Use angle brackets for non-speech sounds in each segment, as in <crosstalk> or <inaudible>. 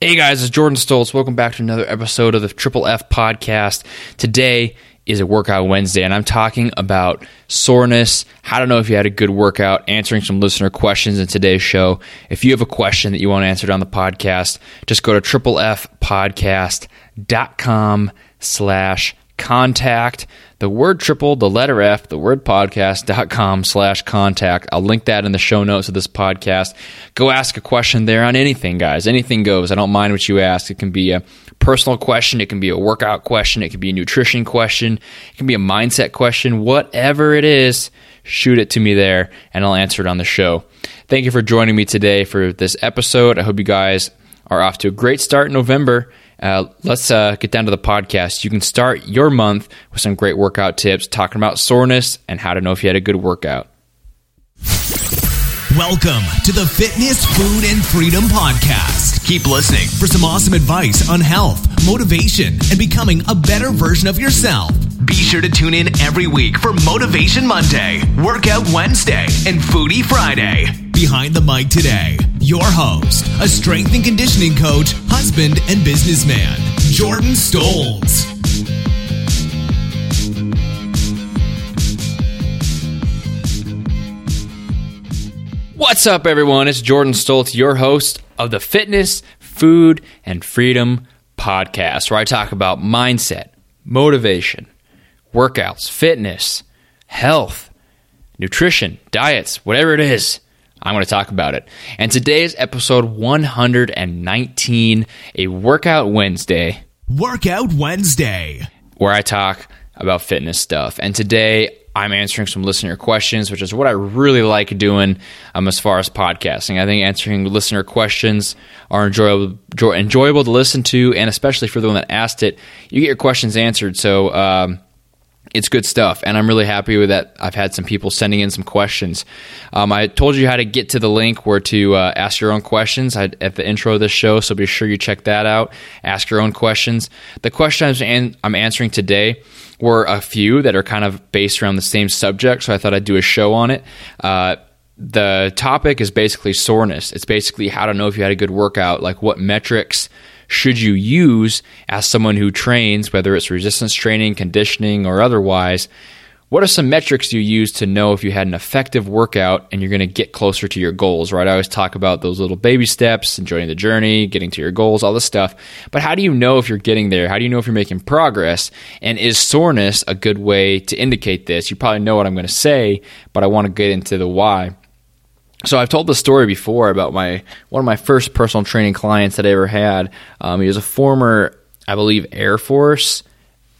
Hey guys, it's Jordan Stoltz. Welcome back to another episode of the Triple F podcast. Today is a workout Wednesday, and I'm talking about soreness, how to know if you had a good workout, answering some listener questions in today's show. If you have a question that you want answered on the podcast, just go to triplefpodcast.com slash contact the word triple the letter f the word podcast.com slash contact. I'll link that in the show notes of this podcast. Go ask a question there on anything guys. Anything goes. I don't mind what you ask. It can be a personal question. It can be a workout question. It can be a nutrition question. It can be a mindset question. Whatever it is shoot it to me there and i'll answer it on the show. Thank you for joining me today for this episode. I hope you guys are off to a great start in november uh, let's uh, get down to the podcast. You can start your month with some great workout tips, talking about soreness and how to know if you had a good workout. Welcome to the Fitness, Food, and Freedom Podcast. Keep listening for some awesome advice on health, motivation, and becoming a better version of yourself. Be sure to tune in every week for Motivation Monday, Workout Wednesday, and Foodie Friday. Behind the mic today, your host, a strength and conditioning coach, husband, and businessman, Jordan Stoltz. What's up, everyone? It's Jordan Stoltz, your host of the Fitness, Food, and Freedom podcast, where I talk about mindset, motivation, workouts, fitness, health, nutrition, diets, whatever it is. I'm going to talk about it. And today is episode 119, a Workout Wednesday. Workout Wednesday. Where I talk about fitness stuff. And today I'm answering some listener questions, which is what I really like doing um, as far as podcasting. I think answering listener questions are enjoyable, enjoyable to listen to, and especially for the one that asked it, you get your questions answered. So, um, it's good stuff, and I'm really happy with that. I've had some people sending in some questions. Um, I told you how to get to the link where to uh, ask your own questions I, at the intro of this show, so be sure you check that out. Ask your own questions. The questions I'm answering today were a few that are kind of based around the same subject, so I thought I'd do a show on it. Uh, the topic is basically soreness. It's basically how to know if you had a good workout, like what metrics should you use as someone who trains, whether it's resistance training, conditioning, or otherwise, what are some metrics you use to know if you had an effective workout and you're going to get closer to your goals, right? I always talk about those little baby steps, enjoying the journey, getting to your goals, all this stuff. But how do you know if you're getting there? How do you know if you're making progress? And is soreness a good way to indicate this? You probably know what I'm going to say, but I want to get into the why. So I've told the story before about my one of my first personal training clients that I ever had. Um, he was a former, I believe, Air Force.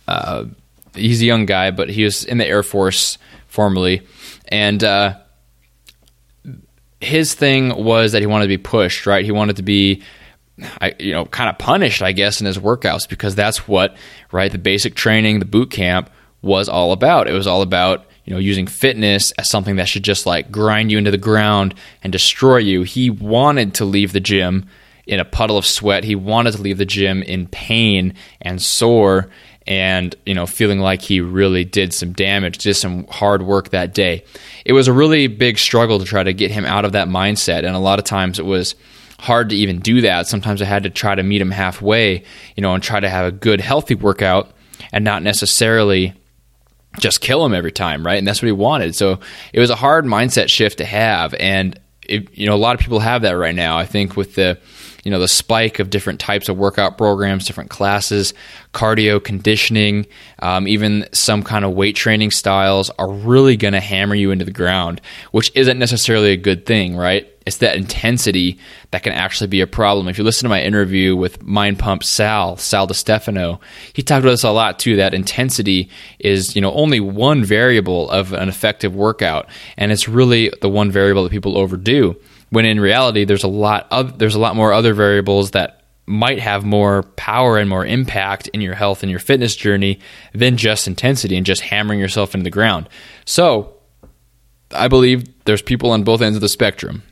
Uh, he's a young guy, but he was in the Air Force formerly, and uh, his thing was that he wanted to be pushed. Right, he wanted to be. I, you know, kind of punished, I guess, in his workouts because that's what, right, the basic training, the boot camp was all about. It was all about you know using fitness as something that should just like grind you into the ground and destroy you. He wanted to leave the gym in a puddle of sweat. He wanted to leave the gym in pain and sore and you know feeling like he really did some damage did some hard work that day it was a really big struggle to try to get him out of that mindset and a lot of times it was hard to even do that sometimes i had to try to meet him halfway you know and try to have a good healthy workout and not necessarily just kill him every time right? And that's what he wanted. So it was a hard mindset shift to have. And it, you know a lot of people have that right now. I think with the you know the spike of different types of workout programs, different classes, cardio, conditioning, um, even some kind of weight training styles are really going to hammer you into the ground, which isn't necessarily a good thing, right? It's that intensity that can actually be a problem. If you listen to my interview with Mind Pump Sal, Sal Stefano, he talked about this a lot too. That intensity is, you know, only one variable of an effective workout, and it's really the one variable that people overdo when in reality there's a lot of there's a lot more other variables that might have more power and more impact in your health and your fitness journey than just intensity and just hammering yourself into the ground. So, I believe there's people on both ends of the spectrum.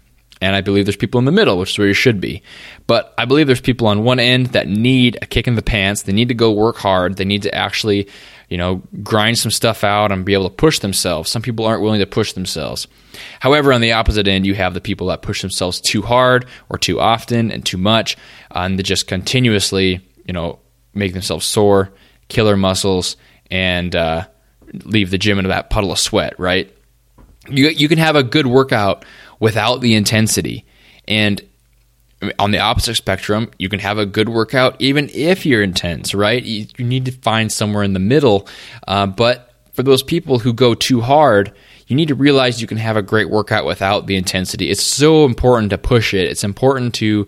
And I believe there's people in the middle, which is where you should be. But I believe there's people on one end that need a kick in the pants. They need to go work hard. They need to actually, you know, grind some stuff out and be able to push themselves. Some people aren't willing to push themselves. However, on the opposite end, you have the people that push themselves too hard or too often and too much, uh, and they just continuously, you know, make themselves sore, kill their muscles, and uh, leave the gym into that puddle of sweat, right? You, you can have a good workout without the intensity. And on the opposite spectrum, you can have a good workout even if you're intense, right? You, need to find somewhere in the middle. Uh, but for those people who go too hard, you need to realize you can have a great workout without the intensity. It's so important to push it. It's important to,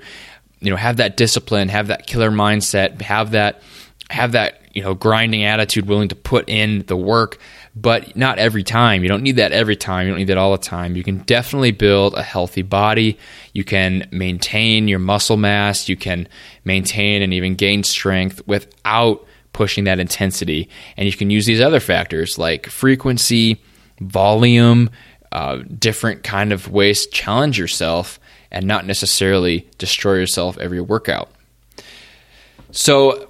you know, have that discipline, have that killer mindset, have that, have that, you know, grinding attitude, willing to put in the work but not every time. You don't need that every time. You don't need that all the time. You can definitely build a healthy body. You can maintain your muscle mass. You can maintain and even gain strength without pushing that intensity. And you can use these other factors like frequency, volume, uh, different kind of ways to challenge yourself and not necessarily destroy yourself every workout. So,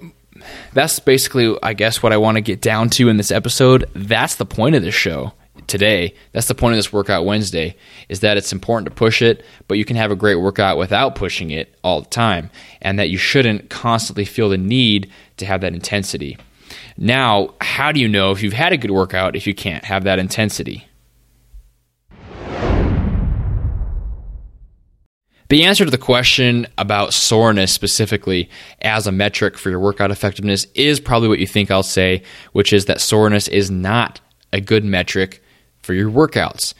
that's basically, I guess, what I want to get down to in this episode. That's the point of this show today. That's the point of this workout Wednesday is that it's important to push it, but you can have a great workout without pushing it all the time, and that you shouldn't constantly feel the need to have that intensity. Now, how do you know if you've had a good workout if you can't have that intensity? The answer to the question about soreness specifically as a metric for your workout effectiveness is probably what you think I'll say, which is that soreness is not a good metric for your workouts.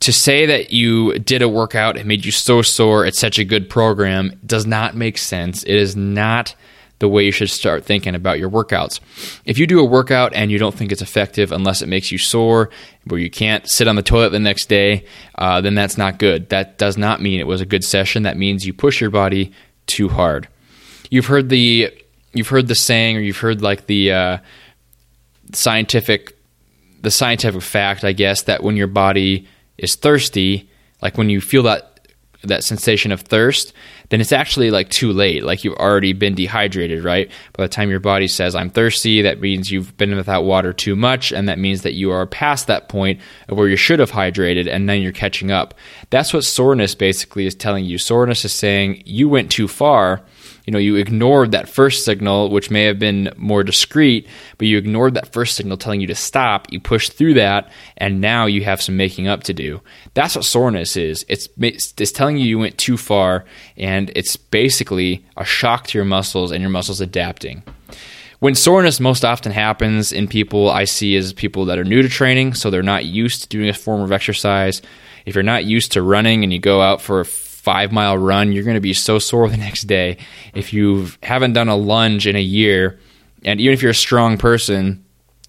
To say that you did a workout and made you so sore, it's such a good program, does not make sense. It is not the way you should start thinking about your workouts. If you do a workout and you don't think it's effective unless it makes you sore, where you can't sit on the toilet the next day, uh, then that's not good. That does not mean it was a good session. That means you push your body too hard. You've heard the you've heard the saying, or you've heard like the uh, scientific the scientific fact, I guess, that when your body is thirsty, like when you feel that that sensation of thirst, then it's actually like too late. Like you've already been dehydrated, right? By the time your body says, I'm thirsty, that means you've been without water too much. And that means that you are past that point of where you should have hydrated and then you're catching up. That's what soreness basically is telling you. Soreness is saying you went too far you know you ignored that first signal which may have been more discreet but you ignored that first signal telling you to stop. You pushed through that and now you have some making up to do. That's what soreness is. It's it's telling you you went too far and it's basically a shock to your muscles and your muscles adapting. When soreness most often happens in people I see is people that are new to training so they're not used to doing a form of exercise. If you're not used to running and you go out for a five mile run, you're going to be so sore the next day. If you haven't done a lunge in a year, and even if you're a strong person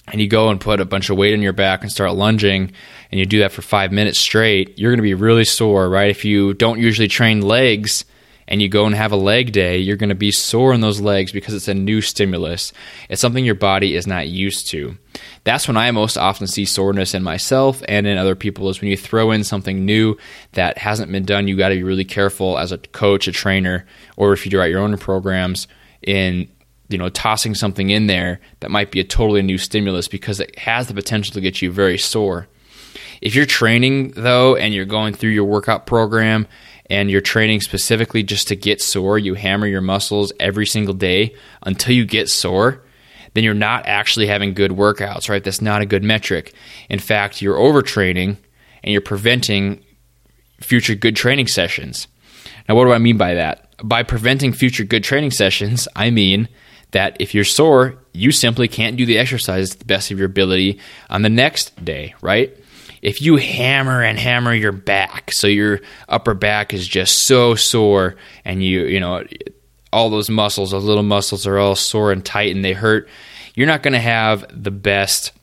and you go and put a bunch of weight on your back and start lunging and you do that for five minutes straight, you're going to be really sore, right? If you don't usually train legs, and you go and have a leg day, you're going to be sore in those legs because it's a new stimulus. It's something your body is not used to. That's when I most often see soreness in myself and in other people is when you throw in something new that hasn't been done. You got to be really careful as a coach, a trainer, or if you do write your own programs in you know tossing something in there that might be a totally new stimulus because it has the potential to get you very sore. If you're training though and you're going through your workout program and you're training specifically just to get sore, you hammer your muscles every single day until you get sore, then you're not actually having good workouts, right? That's not a good metric. In fact, you're overtraining and you're preventing future good training sessions. Now, what do I mean by that? By preventing future good training sessions, I mean that if you're sore, you simply can't do the exercise to the best of your ability on the next day, right? If you hammer and hammer your back, so your upper back is just so sore, and you you know all those muscles, those little muscles are all sore and tight, and they hurt. You're not going to have the best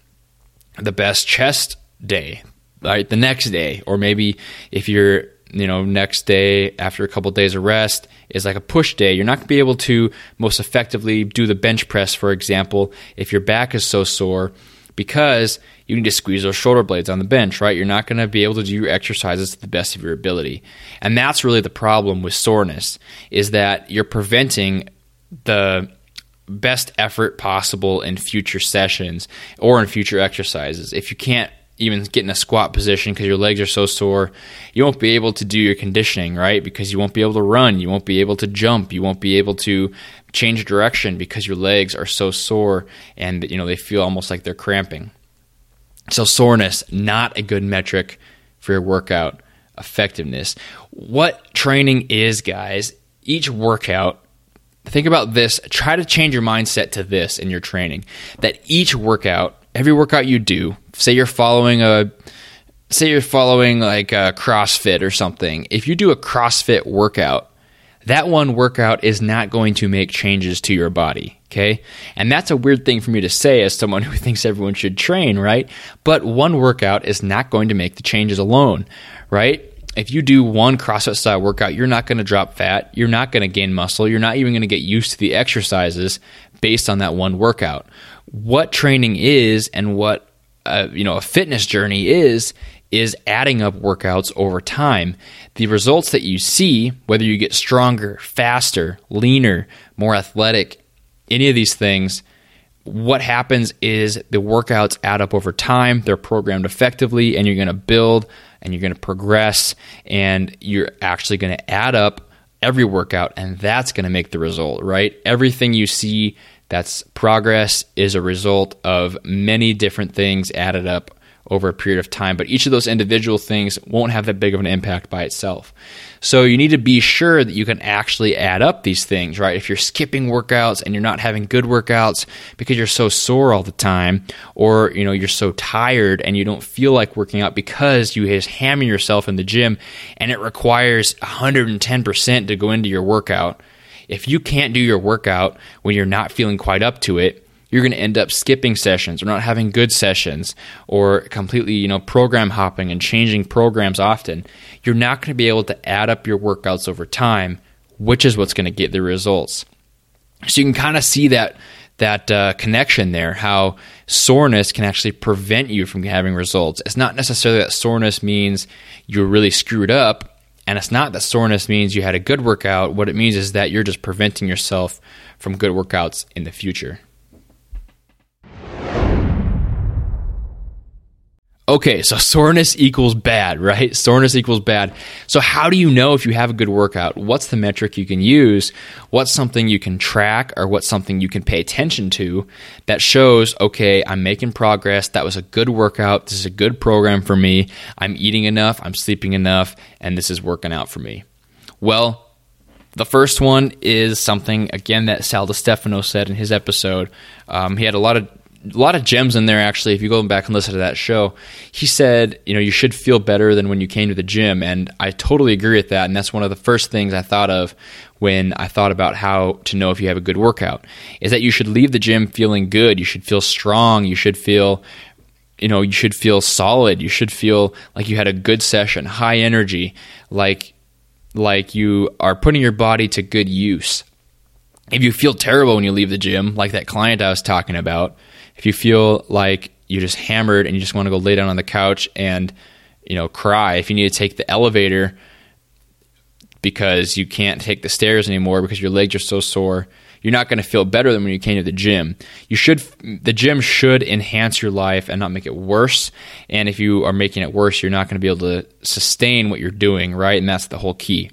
the best chest day, right? The next day, or maybe if you're you know next day after a couple of days of rest is like a push day you're not going to be able to most effectively do the bench press for example if your back is so sore because you need to squeeze those shoulder blades on the bench, right? You're not going to be able to do your exercises to the best of your ability. And that's really the problem with soreness is that you're preventing the best effort possible in future sessions or in future exercises. If you can't even get in a squat position because your legs are so sore, you won't be able to do your conditioning, right? Because you won't be able to run, you won't be able to jump, you won't be able to change direction because your legs are so sore and you know they feel almost like they're cramping. So soreness not a good metric for your workout effectiveness. What training is, guys, each workout think about this try to change your mindset to this in your training that each workout every workout you do say you're following a say you're following like a CrossFit or something. If you do a CrossFit workout, that one workout is not going to make changes to your body. Okay. And that's a weird thing for me to say as someone <laughs> who thinks everyone should train, right? But one workout is not going to make the changes alone, right? If you do one CrossFit style workout, you're not going to drop fat. You're not going to gain muscle. You're not even going to get used to the exercises based on that one workout. What training is and what uh, you know a fitness journey is is adding up workouts over time. The results that you see, whether you get stronger, faster, leaner, more athletic, any of these things, what happens is the workouts add up over time. They're programmed effectively, and you're going to build and you're going to progress, and you're actually going to add up every workout, and that's going to make the result, right? Everything you see that's progress is a result of many different things added up over a period of time, but each of those individual things won't have that big of an impact by itself. So you need to be sure that you can actually add up these things, right? If you're skipping workouts and you're not having good workouts because you're so sore all the time, or you know you're so tired and you don't feel like working out because you just hammer yourself in the gym and it requires 110% to go into your workout if you can't do your workout when you're not feeling quite up to it, you're going to end up skipping sessions or not having good sessions or completely, you know, program hopping and changing programs often. You're not going to be able to add up your workouts over time, which is what's going to get the results. So you can kind of see that that uh, connection there, how soreness can actually prevent you from having results. It's not necessarily that soreness means you're really screwed up. And it's not that soreness means you had a good workout. What it means is that you're just preventing yourself from good workouts in the future. Okay, so soreness equals bad, right? Soreness equals bad. So, how do you know if you have a good workout? What's the metric you can use? What's something you can track or what's something you can pay attention to that shows, okay, I'm making progress. That was a good workout. This is a good program for me. I'm eating enough. I'm sleeping enough. And this is working out for me. Well, the first one is something, again, that Sal Stefano said in his episode. Um, he had a lot of a lot of gems in there actually if you go back and listen to that show. He said you know you should feel better than when you came to the gym and i totally agree with that and that's one of the first things i thought of when i thought about how to know if you have a good workout is that you should leave the gym feeling good you should feel strong you should feel you know you should feel solid you should feel like you had a good session high energy like like you are putting your body to good use. If you feel terrible when you leave the gym like that client i was talking about if you feel like you're just hammered and you just want to go lay down on the couch and you know cry, if you need to take the elevator because you can't take the stairs anymore because your legs are so sore, you're not going to feel better than when you came to the gym. You should the gym should enhance your life and not make it worse. And if you are making it worse, you're not going to be able to sustain what you're doing, right? And that's the whole key.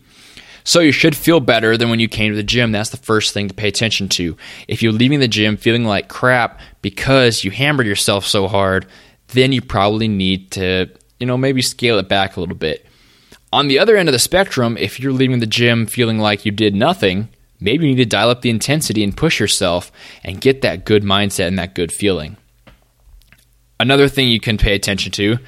So you should feel better than when you came to the gym. That's the first thing to pay attention to. If you're leaving the gym feeling like crap because you hammered yourself so hard, then you probably need to, you know, maybe scale it back a little bit. On the other end of the spectrum, if you're leaving the gym feeling like you did nothing, maybe you need to dial up the intensity and push yourself and get that good mindset and that good feeling. Another thing you can pay attention to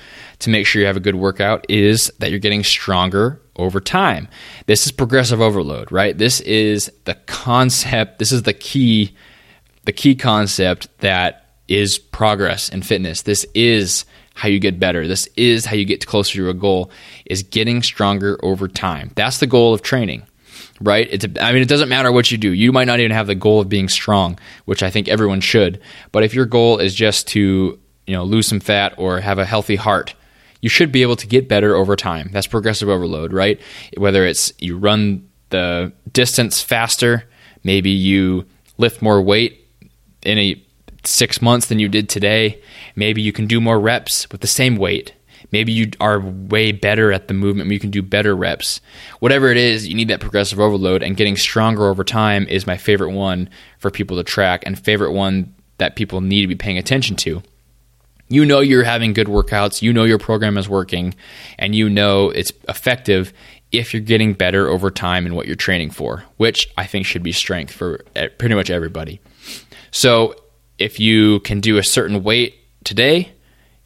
to make sure you have a good workout is that you're getting stronger over time. This is progressive overload, right? This is the concept, this is the key the key concept that is progress in fitness. This is how you get better. This is how you get closer to a goal is getting stronger over time. That's the goal of training. Right? It's a, I mean it doesn't matter what you do. You might not even have the goal of being strong, which I think everyone should. But if your goal is just to you know, lose some fat or have a healthy heart, you should be able to get better over time. That's progressive overload, right? Whether it's you run the distance faster, maybe you lift more weight in a six months than you did today. Maybe you can do more reps with the same weight. Maybe you are way better at the movement. You can do better reps. Whatever it is, you need that progressive overload, and getting stronger over time is my favorite one for people to track and favorite one that people need to be paying attention to. You know you're having good workouts, you know your program is working, and you know it's effective if you're getting better over time in what you're training for, which I think should be strength for pretty much everybody. So if you can do a certain weight today,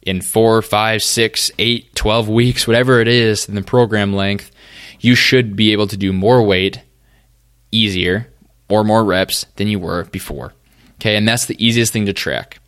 in four, five, six, eight, 12 weeks, whatever it is in the program length, you should be able to do more weight easier or more reps than you were before. Okay, and that's the easiest thing to track.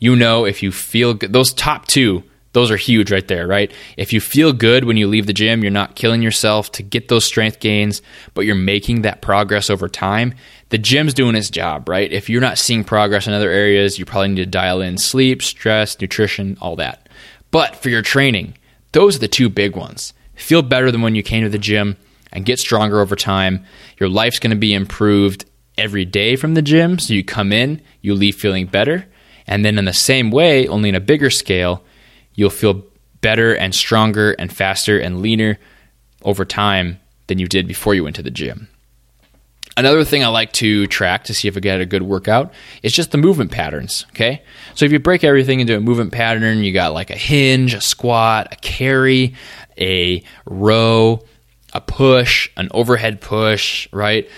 You know, if you feel good, those top two, those are huge right there, right? If you feel good when you leave the gym, you're not killing yourself to get those strength gains, but you're making that progress over time, the gym's doing its job, right? If you're not seeing progress in other areas, you probably need to dial in sleep, stress, nutrition, all that. But for your training, those are the two big ones. Feel better than when you came to the gym and get stronger over time. Your life's going to be improved every day from the gym. So you come in, you leave feeling better. And then in the same way, only in a bigger scale, you'll feel better and stronger and faster and leaner over time than you did before you went to the gym. Another thing I like to track to see if I get a good workout is just the movement patterns. Okay. So if you break everything into a movement pattern, you got like a hinge, a squat, a carry, a row, a push, an overhead push, right?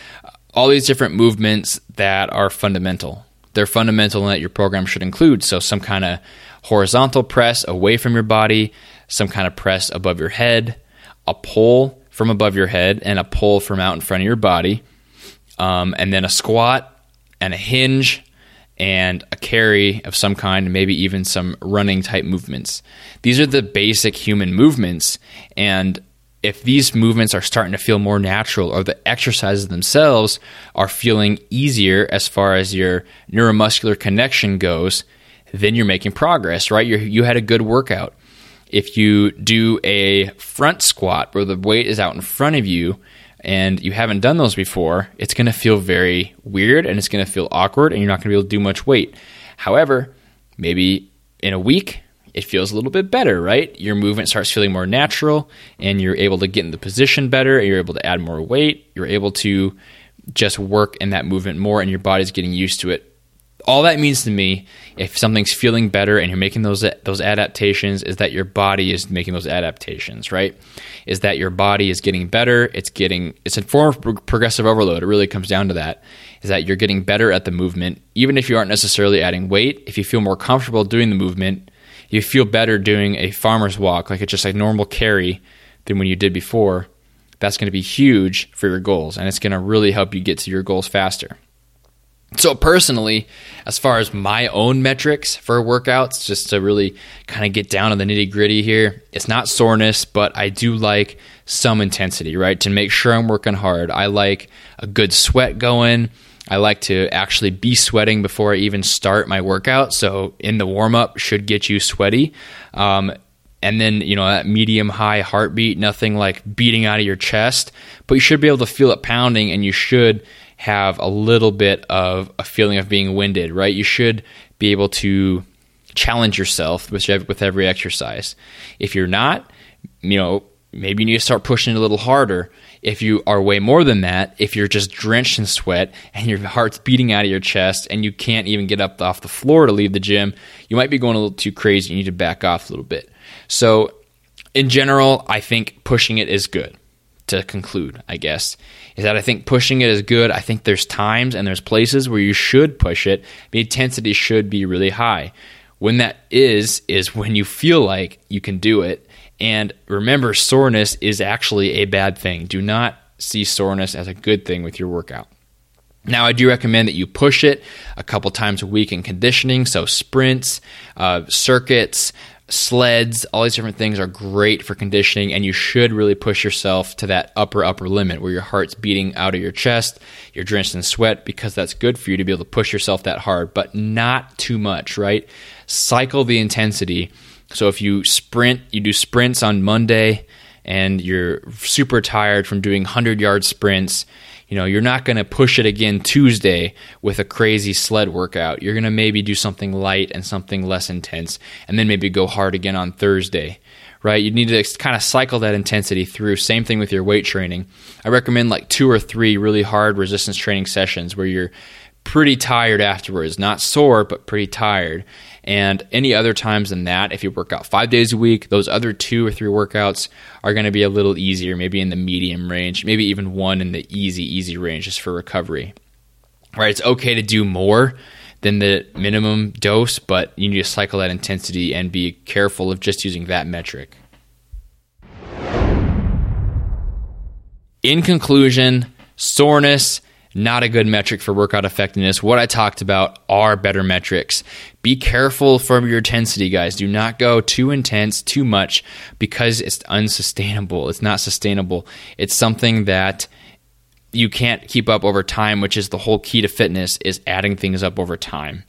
All these different movements that are fundamental. They're fundamental and that your program should include. So some kind of horizontal press away from your body, some kind of press above your head, a pull from above your head, and a pull from out in front of your body um, and then a squat and a hinge and a carry of some kind, maybe even some running type movements. These are the basic human movements. And if these movements are starting to feel more natural or the exercises themselves are feeling easier as far as your neuromuscular connection goes, then you're making progress, right? you you had a good workout. If you do a front squat where the weight is out in front of you, and you haven't done those before, it's going to feel very weird and it's going to feel awkward and you're not going to be able to do much weight. However, maybe in a week, it feels a little bit better, right? Your movement starts feeling more natural and you're able to get in the position better, you're able to add more weight, you're able to just work in that movement more and your body's getting used to it all that means to me, if something's feeling better and you're making those those adaptations, is that your body is making those adaptations, right? Is that your body is getting better? It's getting it's a form of progressive overload. It really comes down to that. Is that you're getting better at the movement, even if you aren't necessarily adding weight. If you feel more comfortable doing the movement, you feel better doing a farmer's walk, like it's just a normal carry, than when you did before. That's going to be huge for your goals, and it's going to really help you get to your goals faster. So, personally, as far as my own metrics for workouts, just to really kind of get down to the nitty gritty here, it's not soreness, but I do like some intensity, right? To make sure I'm working hard. I like a good sweat going. I like to actually be sweating before I even start my workout. So, in the warm up, should get you sweaty. Um, and then, you know, that medium high heartbeat, nothing like beating out of your chest, but you should be able to feel it pounding and you should have a little bit of a feeling of being winded, right? You should be able to challenge yourself with with every exercise. If you're not, you know, maybe you need to start pushing a little harder. If you are way more than that, if you're just drenched in sweat and your heart's beating out of your chest and you can't even get up off the floor to leave the gym, you might be going a little too crazy. You need to back off a little bit. So, in general, I think pushing it is good to conclude, I guess, is that I think pushing it is good. I think there's times and there's places where you should push it. The intensity should be really high. When that is, is when you feel like you can do it. And remember, soreness is actually a bad thing. Do not see soreness as a good thing with your workout. Now, I do recommend that you push it a couple times a week in conditioning, so sprints, uh, circuits, sleds, all these different things are great for conditioning, and you should really push yourself to that upper, upper limit where your heart's beating out of your chest, you're drenched in sweat, because that's good for you to be able to push yourself that hard, but not too much, right? Cycle the intensity. So if you sprint, you do sprints on Monday, and you're super tired from doing 100 yard sprints you know, you're not going to push it again Tuesday with a crazy sled workout. You're going to maybe do something light and something less intense, and then maybe go hard again on Thursday, right? You need to kind of cycle that intensity through. Same thing with your weight training. I recommend like two or three really hard resistance training sessions where you're pretty tired afterwards, not sore, but pretty tired. And any other times than that, if you work out five days a week, those other two or three workouts are going to be a little easier, maybe in the medium range, maybe even one in the easy, easy range just for recovery. Right? It's okay to do more than the minimum dose, but you need to cycle that intensity and be careful of just using that metric. In conclusion, soreness not a good metric for workout effectiveness. What I talked about are better metrics. Be careful from your intensity, guys. Do not go too intense, too much, because it's unsustainable. It's not sustainable. It's something that you can't keep up over time, which is the whole key to fitness is adding things up over time.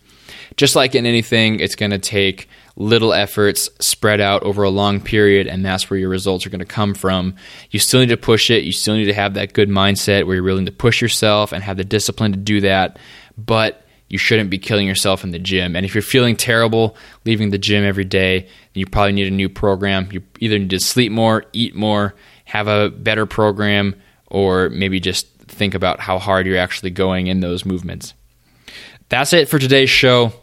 Just like in anything, it's going to take little efforts spread out over a long period, and that's where your results are going to come from. You still need to push it. You still need to have that good mindset where you're willing to push yourself and have the discipline to do that. But you shouldn't be killing yourself in the gym. And if you're feeling terrible leaving the gym every day, you probably need a new program. You either need to sleep more, eat more, have a better program, or maybe just think about how hard you're actually going in those movements. That's it for today's show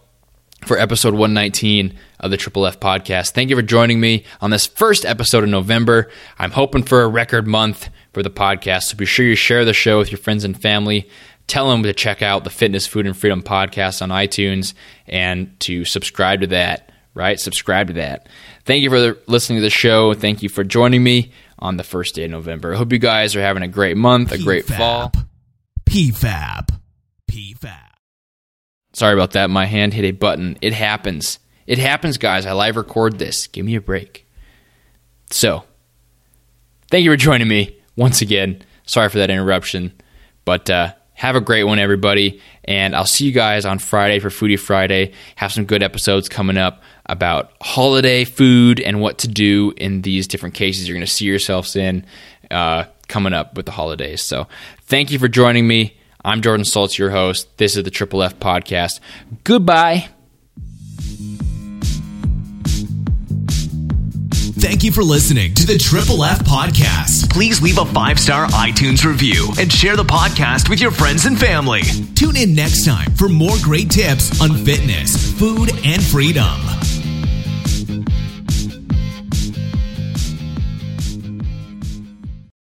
for episode 119 of the Triple F podcast. Thank you for joining me on this first episode of November. I'm hoping for a record month for the podcast, so be sure you share the show with your friends and family. Tell them to check out the Fitness, Food, and Freedom podcast on iTunes and to subscribe to that, right? Subscribe to that. Thank you for listening to the show. Thank you for joining me on the first day of November. I hope you guys are having a great month, a great fall. PFAB. PFAB. Sorry about that. My hand hit a button. It happens. It happens, guys. I live record this. Give me a break. So, thank you for joining me once again. Sorry for that interruption, but uh, have a great one, everybody. And I'll see you guys on Friday for Foodie Friday. Have some good episodes coming up about holiday food and what to do in these different cases you're going to see yourselves in uh, coming up with the holidays. So, thank you for joining me. I'm Jordan Stoltz, your host. This is the Triple F Podcast. Goodbye. Thank you for listening to the Triple F Podcast. Please leave a five star iTunes review and share the podcast with your friends and family. Tune in next time for more great tips on fitness, food, and freedom.